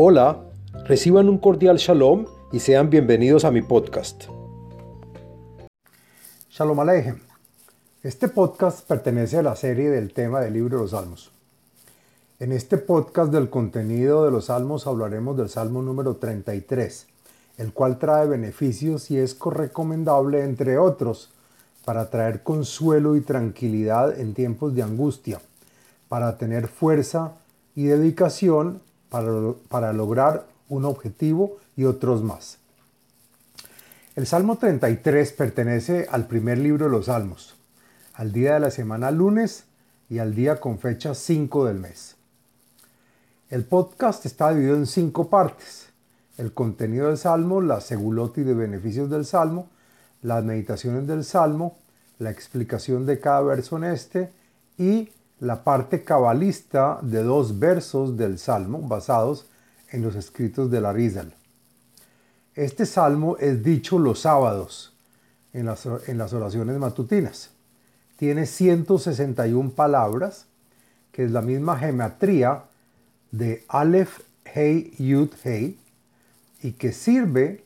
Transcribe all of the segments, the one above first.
Hola, reciban un cordial shalom y sean bienvenidos a mi podcast. Shalom Aleichem. Este podcast pertenece a la serie del tema del libro de los Salmos. En este podcast del contenido de los Salmos hablaremos del Salmo número 33, el cual trae beneficios y es recomendable, entre otros, para traer consuelo y tranquilidad en tiempos de angustia, para tener fuerza y dedicación para, lograr un objetivo y otros más. El Salmo 33 pertenece al primer libro de los Salmos, al día de la semana lunes y al día con fecha 5 del mes. El podcast está dividido en cinco partes. El contenido del Salmo, la seguloti de beneficios del Salmo, las meditaciones del Salmo, la explicación de cada verso en este y la parte cabalista de dos versos del Salmo basados en los escritos de la Rizal. Este salmo es dicho los sábados en las, en las oraciones matutinas. Tiene 161 palabras, que es la misma gematría de Aleph, Hei, Yud, Hei, y que sirve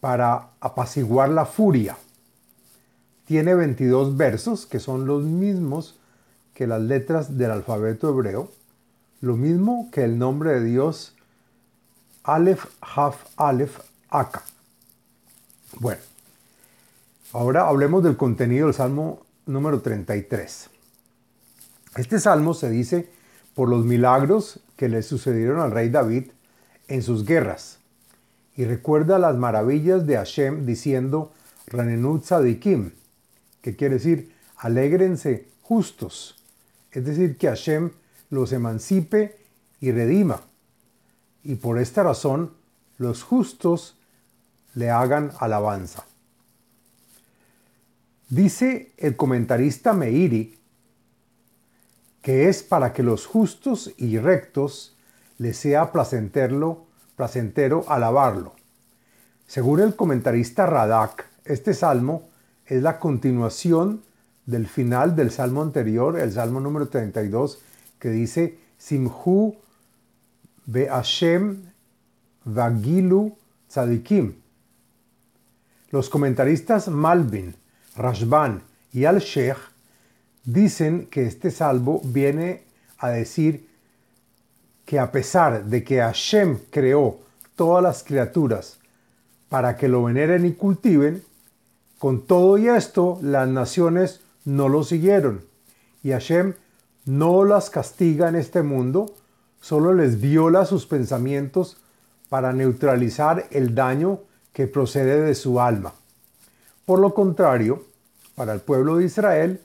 para apaciguar la furia. Tiene 22 versos, que son los mismos que las letras del alfabeto hebreo, lo mismo que el nombre de Dios Aleph, Haf, Aleph, Aka. Bueno, ahora hablemos del contenido del Salmo número 33. Este salmo se dice por los milagros que le sucedieron al rey David en sus guerras y recuerda las maravillas de Hashem diciendo Ranenut Sadikim, que quiere decir alégrense justos es decir, que Hashem los emancipe y redima. Y por esta razón los justos le hagan alabanza. Dice el comentarista Meiri que es para que los justos y rectos les sea placentero, placentero alabarlo. Según el comentarista Radak, este salmo es la continuación del final del salmo anterior, el salmo número 32, que dice, Simhu Hashem Vagilu Tzadikim. Los comentaristas Malvin, Rashban y Al-Sheikh dicen que este salmo viene a decir que a pesar de que Hashem creó todas las criaturas para que lo veneren y cultiven, con todo y esto las naciones no lo siguieron. Y Hashem no las castiga en este mundo, solo les viola sus pensamientos para neutralizar el daño que procede de su alma. Por lo contrario, para el pueblo de Israel,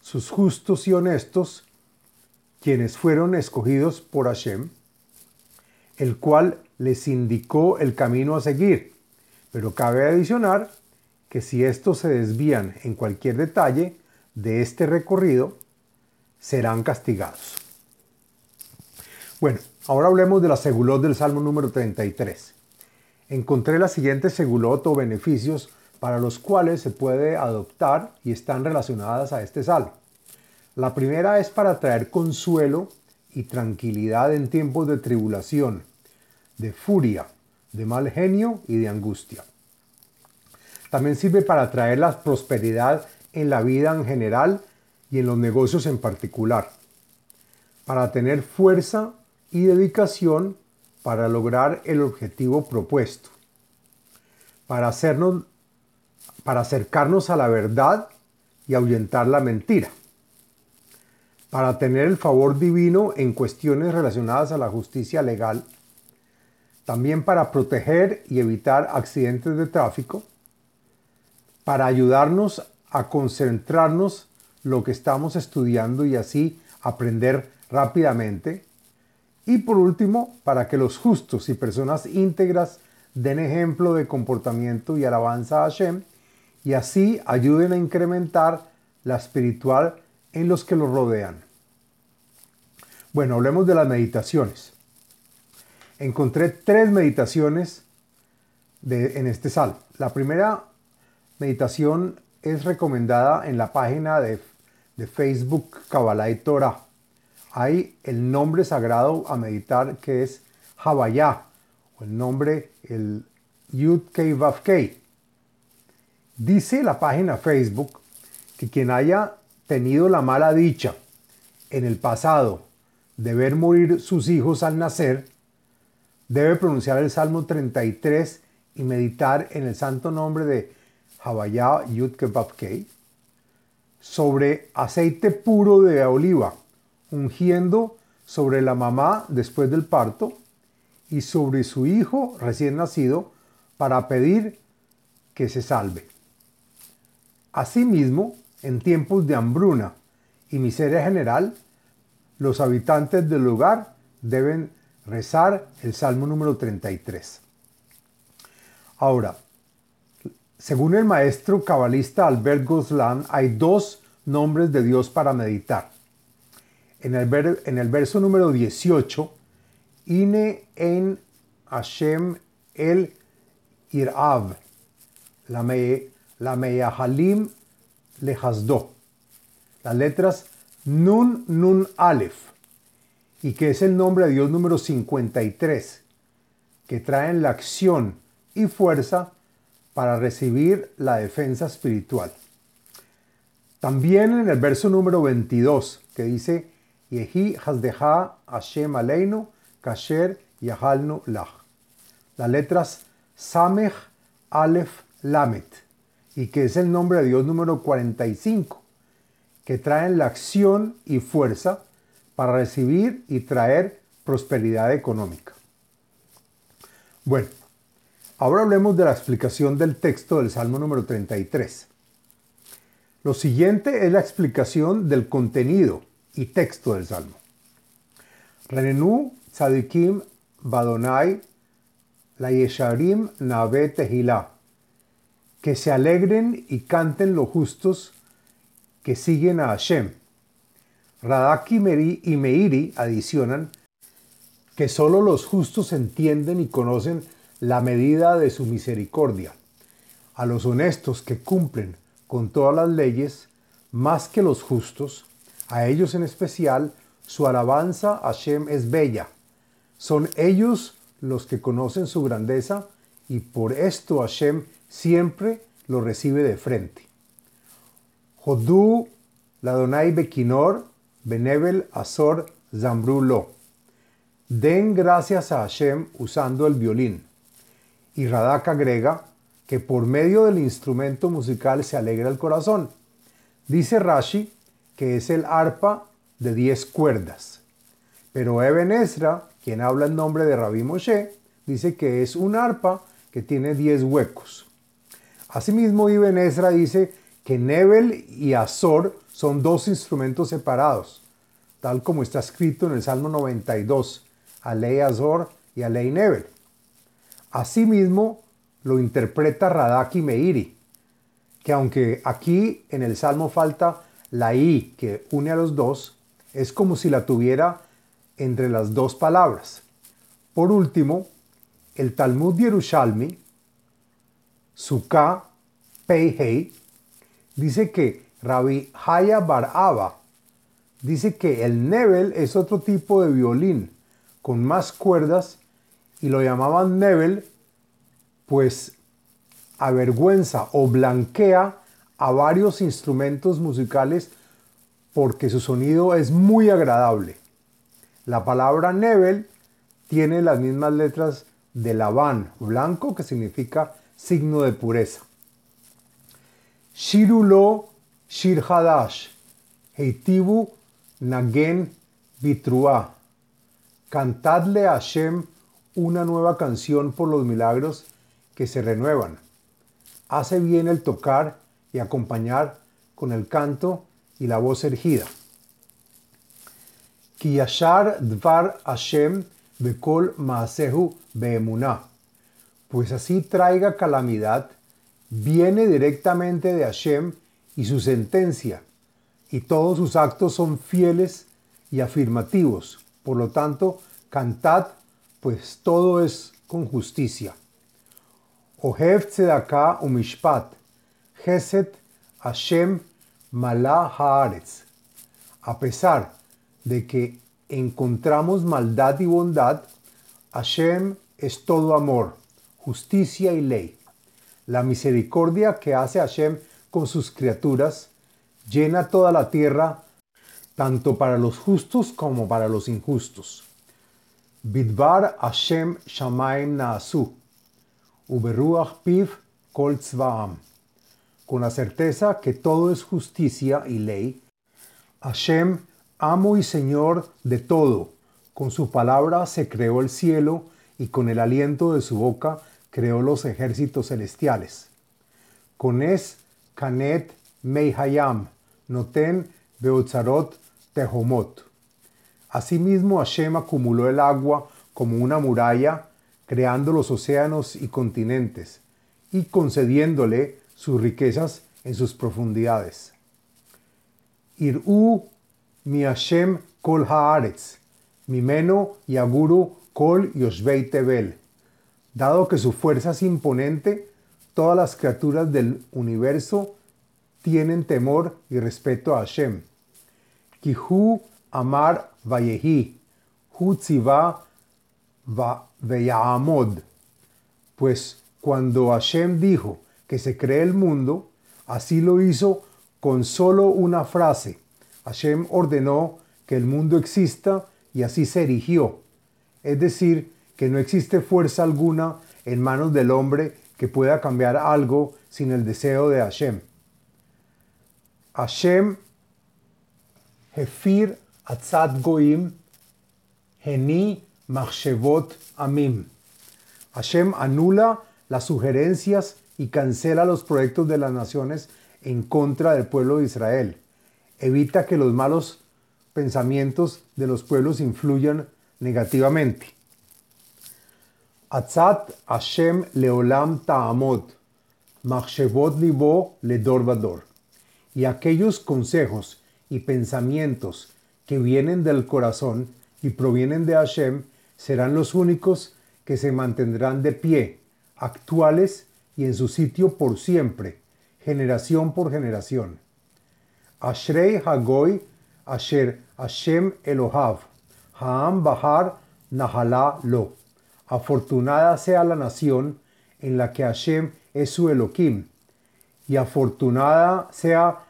sus justos y honestos, quienes fueron escogidos por Hashem, el cual les indicó el camino a seguir. Pero cabe adicionar que si estos se desvían en cualquier detalle, de este recorrido serán castigados. Bueno, ahora hablemos de la segulot del Salmo número 33. Encontré la siguiente segulot o beneficios para los cuales se puede adoptar y están relacionadas a este salmo. La primera es para traer consuelo y tranquilidad en tiempos de tribulación, de furia, de mal genio y de angustia. También sirve para traer la prosperidad en la vida en general y en los negocios en particular, para tener fuerza y dedicación para lograr el objetivo propuesto, para, hacernos, para acercarnos a la verdad y ahuyentar la mentira, para tener el favor divino en cuestiones relacionadas a la justicia legal, también para proteger y evitar accidentes de tráfico, para ayudarnos a concentrarnos lo que estamos estudiando y así aprender rápidamente. Y por último, para que los justos y personas íntegras den ejemplo de comportamiento y alabanza a Hashem y así ayuden a incrementar la espiritual en los que los rodean. Bueno, hablemos de las meditaciones. Encontré tres meditaciones de, en este salmo. La primera meditación es recomendada en la página de, Facebook Kabbalah y Torah. Hay el nombre sagrado a meditar que es Havaya, o el nombre, el Yud Kei Vav. Dice la página Facebook que quien haya tenido la mala dicha en el pasado de ver morir sus hijos al nacer, debe pronunciar el Salmo 33 y meditar en el santo nombre de Havaya Yud Kei sobre aceite puro de oliva, ungiendo sobre la mamá después del parto y sobre su hijo recién nacido para pedir que se salve. Asimismo, en tiempos de hambruna y miseria general, los habitantes del lugar deben rezar el Salmo número 33. Ahora, según el maestro cabalista Albert Goslan, hay dos nombres de Dios para meditar. En el, verso número 18, Ine en Hashem el Irav, la, me, la Meyahalim lehazdo. Las letras Nun Nun Aleph, y que es el nombre de Dios número 53, que traen la acción y fuerza para recibir la defensa espiritual. También en el verso número 22, que dice, Yehi hasdeha Hashem aleinu kasher yahalnu lach. Las letras Samech Aleph Lamet, y que es el nombre de Dios número 45, que traen la acción y fuerza para recibir y traer prosperidad económica. Bueno, Ahora hablemos de la explicación del texto del Salmo número 33. Lo siguiente es la explicación del contenido y texto del Salmo. Renenu Tzadikim Badonai La Yesharim Nave Tehilá. Que se alegren y canten los justos que siguen a Hashem. Radaki y Meiri adicionan que solo los justos entienden y conocen la medida de su misericordia. A los honestos que cumplen con todas las leyes, más que los justos, a ellos en especial, su alabanza a Hashem es bella. Son ellos los que conocen su grandeza y por esto Hashem siempre lo recibe de frente. Jodú, Ladonai Bekinor, Benevel Azor Zambrulo. Den gracias a Hashem usando el violín. Y Radak agrega que por medio del instrumento musical se alegra el corazón. Dice Rashi que es el arpa de 10 cuerdas. Pero Eben Ezra, quien habla en nombre de Rabbi Moshe, dice que es un arpa que tiene 10 huecos. Asimismo, Ibn Ezra dice que Nebel y Azor son dos instrumentos separados, tal como está escrito en el Salmo 92, Alei Azor y Alei Nebel. Asimismo, lo interpreta Radaki Meiri, que aunque aquí en el Salmo falta la I que une a los dos, es como si la tuviera entre las dos palabras. Por último, el Talmud Yerushalmi, Sukkah Peihei, dice que Rabbi Haya Bar Abba dice que el Nebel es otro tipo de violín con más cuerdas y lo llamaban Nebel, pues avergüenza o blanquea a varios instrumentos musicales porque su sonido es muy agradable. La palabra Nebel tiene las mismas letras de Labán, blanco, que significa signo de pureza. Shirulo Shir Hadash, Heitibu Nagen Bitrua. Cantadle a Hashem una nueva canción por los milagros que se renuevan. Hace bien el tocar y acompañar con el canto y la voz ergida. Kiyashar dvar Hashem bekol maasehu beemuná. Pues así traiga calamidad, viene directamente de Hashem y su sentencia, y todos sus actos son fieles y afirmativos. Por lo tanto, cantad pues todo es con justicia. Ohev tzedakah umishpat, Geset Hashem malah haaretz. A pesar de que encontramos maldad y bondad, Hashem es todo amor, justicia y ley. La misericordia que hace Hashem con sus criaturas llena toda la tierra, tanto para los justos como para los injustos. Bidbar Hashem Shamaim Naasu, Uberuach Piv Kol. Con la certeza que todo es justicia y ley, Hashem, amo y Señor de todo, con su palabra se creó el cielo y con el aliento de su boca creó los ejércitos celestiales. Con es Kanet Meihayam, Noten Beotzarot Tehomot. Asimismo Hashem acumuló el agua como una muralla, creando los océanos y continentes, y concediéndole sus riquezas en sus profundidades. Ir'u mi Hashem kol haaretz, mimeno y aguru kol yoshvei tebel. Dado que su fuerza es imponente, todas las criaturas del universo tienen temor y respeto a Hashem. Kihu amar vayehi, hu veyaamod. Pues cuando Hashem dijo que se cree el mundo, así lo hizo con solo una frase. Hashem ordenó que el mundo exista y así se erigió. Es decir, que no existe fuerza alguna en manos del hombre que pueda cambiar algo sin el deseo de Hashem. Hashem Hefir Atzat Goim Geni Machshevot Amim. Hashem anula las sugerencias y cancela los proyectos de las naciones en contra del pueblo de Israel. Evita que los malos pensamientos de los pueblos influyan negativamente. Atzat Hashem leolam ta'amot, machshevot libo ledor Y aquellos consejos y pensamientos que vienen del corazón y provienen de Hashem serán los únicos que se mantendrán de pie, actuales y en su sitio por siempre, generación por generación. Ashrei Hagoy Asher Hashem Elohav, Haam Bahar Nahala Lo. Afortunada sea la nación en la que Hashem es su Elohim, y afortunada sea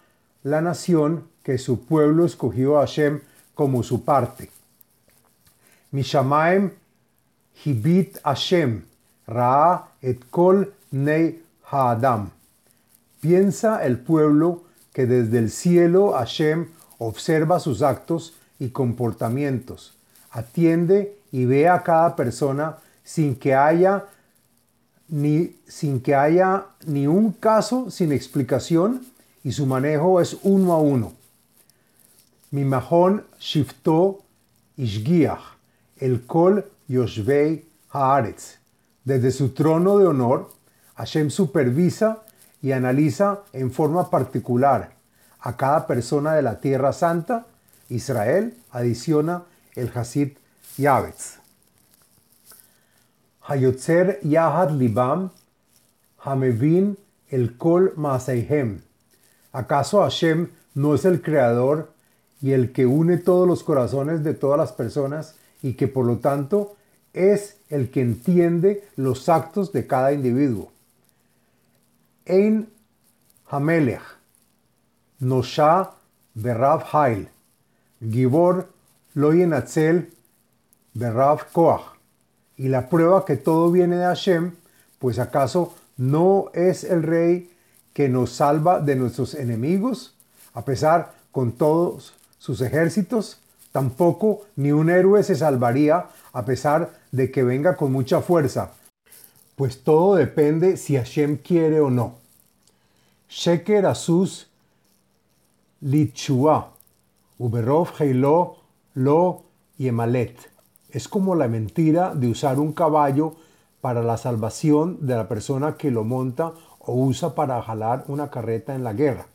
la nación que su pueblo escogió a Hashem como su parte. Mishamaim Hibit Hashem, Ra et Kol Nei Haadam. Piensa el pueblo que desde el cielo Hashem observa sus actos y comportamientos, atiende y ve a cada persona sin que haya ni, sin que haya ni un caso sin explicación y su manejo es uno a uno. Mi mahon shifto ishgiach, el kol yoshvei haaretz. Desde su trono de honor, Hashem supervisa y analiza en forma particular a cada persona de la Tierra Santa. Israel adiciona el Hasid Yavetz. Hayotzer Yahad Libam, Hamevin el Kol Maseihem. ¿Acaso Hashem no es el creador y el que une todos los corazones de todas las personas y que por lo tanto es el que entiende los actos de cada individuo? Ein Hamelech, Nosha Berav Hail, Gibor Loyenatzel Berav Koach y la prueba que todo viene de Hashem, pues acaso no es el rey que nos salva de nuestros enemigos, a pesar con todos sus ejércitos, tampoco ni un héroe se salvaría a pesar de que venga con mucha fuerza, pues todo depende si Hashem quiere o no. Sheker Asus Lichua, Uberov Heilo Lo Yemalet es como la mentira de usar un caballo para la salvación de la persona que lo monta o usa para jalar una carreta en la guerra,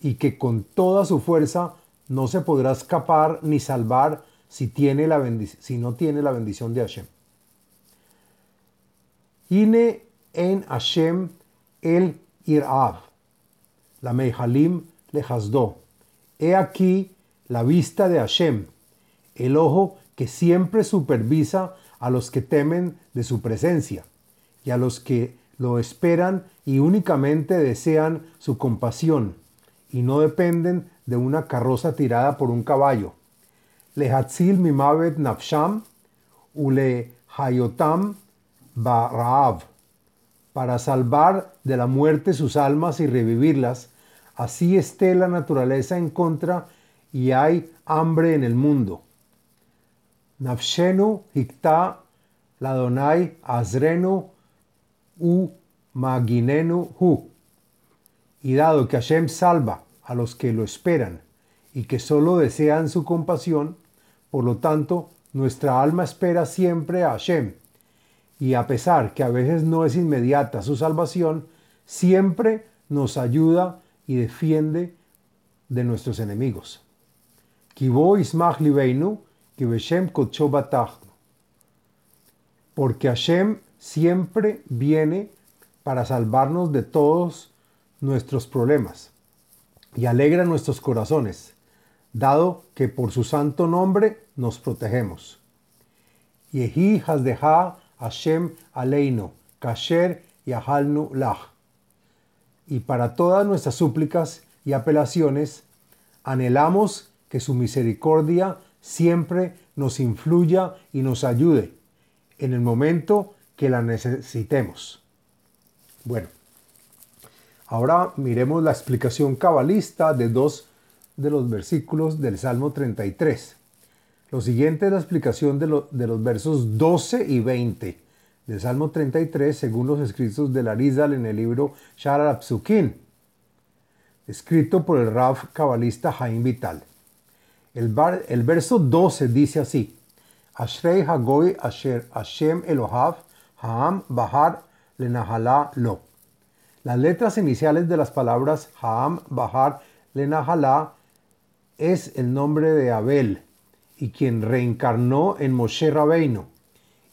y que con toda su fuerza no se podrá escapar ni salvar si, tiene la si no tiene la bendición de Hashem. Ine en Hashem el Irav, la Mehalim le Hasdo. He aquí la vista de Hashem, el ojo que siempre supervisa a los que temen de su presencia y a los que lo esperan y únicamente desean su compasión y no dependen de una carroza tirada por un caballo. Lehatzil mimavet nafsham ule hayotam para salvar de la muerte sus almas y revivirlas. Así esté la naturaleza en contra y hay hambre en el mundo. Nafshenu hikta ladonai azrenu u maginenu hu. Y dado que Hashem salva a los que lo esperan y que solo desean su compasión, por lo tanto, nuestra alma espera siempre a Hashem. Y a pesar que a veces no es inmediata su salvación, siempre nos ayuda y defiende de nuestros enemigos. Porque Hashem siempre viene para salvarnos de todos nuestros problemas y alegra nuestros corazones, dado que por su santo nombre nos protegemos. Yehi hasdeha Hashem aleinu, kasher y ahalnu lach. Y para todas nuestras súplicas y apelaciones, anhelamos que su misericordia siempre nos influya y nos ayude en el momento que la necesitemos. Bueno, ahora miremos la explicación cabalista de dos de los versículos del Salmo 33. Lo siguiente es la explicación de, los versos 12 y 20 del Salmo 33 según los escritos de Larizal en el libro Shara escrito por el Rav cabalista Jaime Vital. El, el verso 12 dice así: Ashrei Hagoy Asher Hashem Elohav Haam Bahar Lenahala Lo. Las letras iniciales de las palabras Haam Bahar Lenahala es el nombre de Abel y quien reencarnó en Moshe Rabeino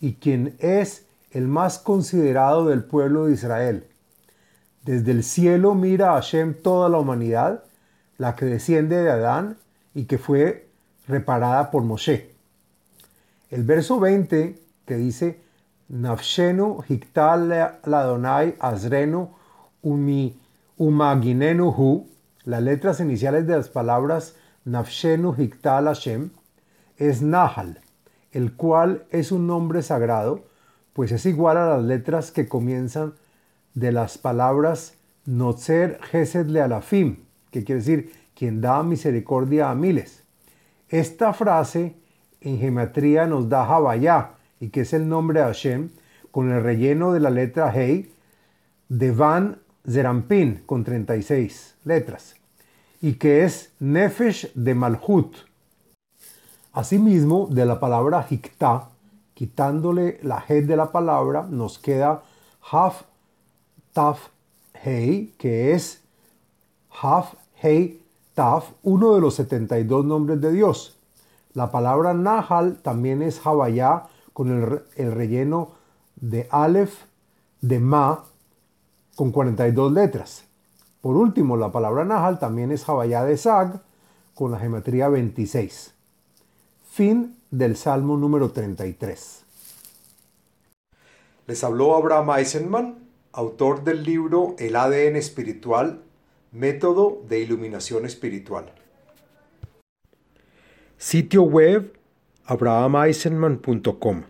y quien es el más considerado del pueblo de Israel. Desde el cielo mira a Hashem toda la humanidad, la que desciende de Adán y que fue reparada por Moshe. El verso 20 que dice, Nafshenu hiktal ladonai azrenu umi umaginenu las letras iniciales de las palabras Nafshenu hiktal Hashem, es Nahal, el cual es un nombre sagrado, pues es igual a las letras que comienzan de las palabras Notzer Gesed le alafim, que quiere decir quien da misericordia a miles. Esta frase en geometría nos da Havaya, y que es el nombre de Hashem, con el relleno de la letra Hei, de Van Zerampin, con 36 letras, y que es Nefesh de Malhut. Asimismo, de la palabra Hikta, quitándole la He de la palabra, nos queda Haf Taf Hei, que es Haf Hei Taf, uno de los 72 nombres de Dios. La palabra Nahal también es Havaya con el, relleno de Aleph, de Ma, con 42 letras. Por último, la palabra Nahal también es Havaya de Sag, con la geometría 26. Fin del Salmo número 33. Les habló Abraham Eisenman, autor del libro El ADN espiritual Método de Iluminación Espiritual. Sitio web abrahameisenman.com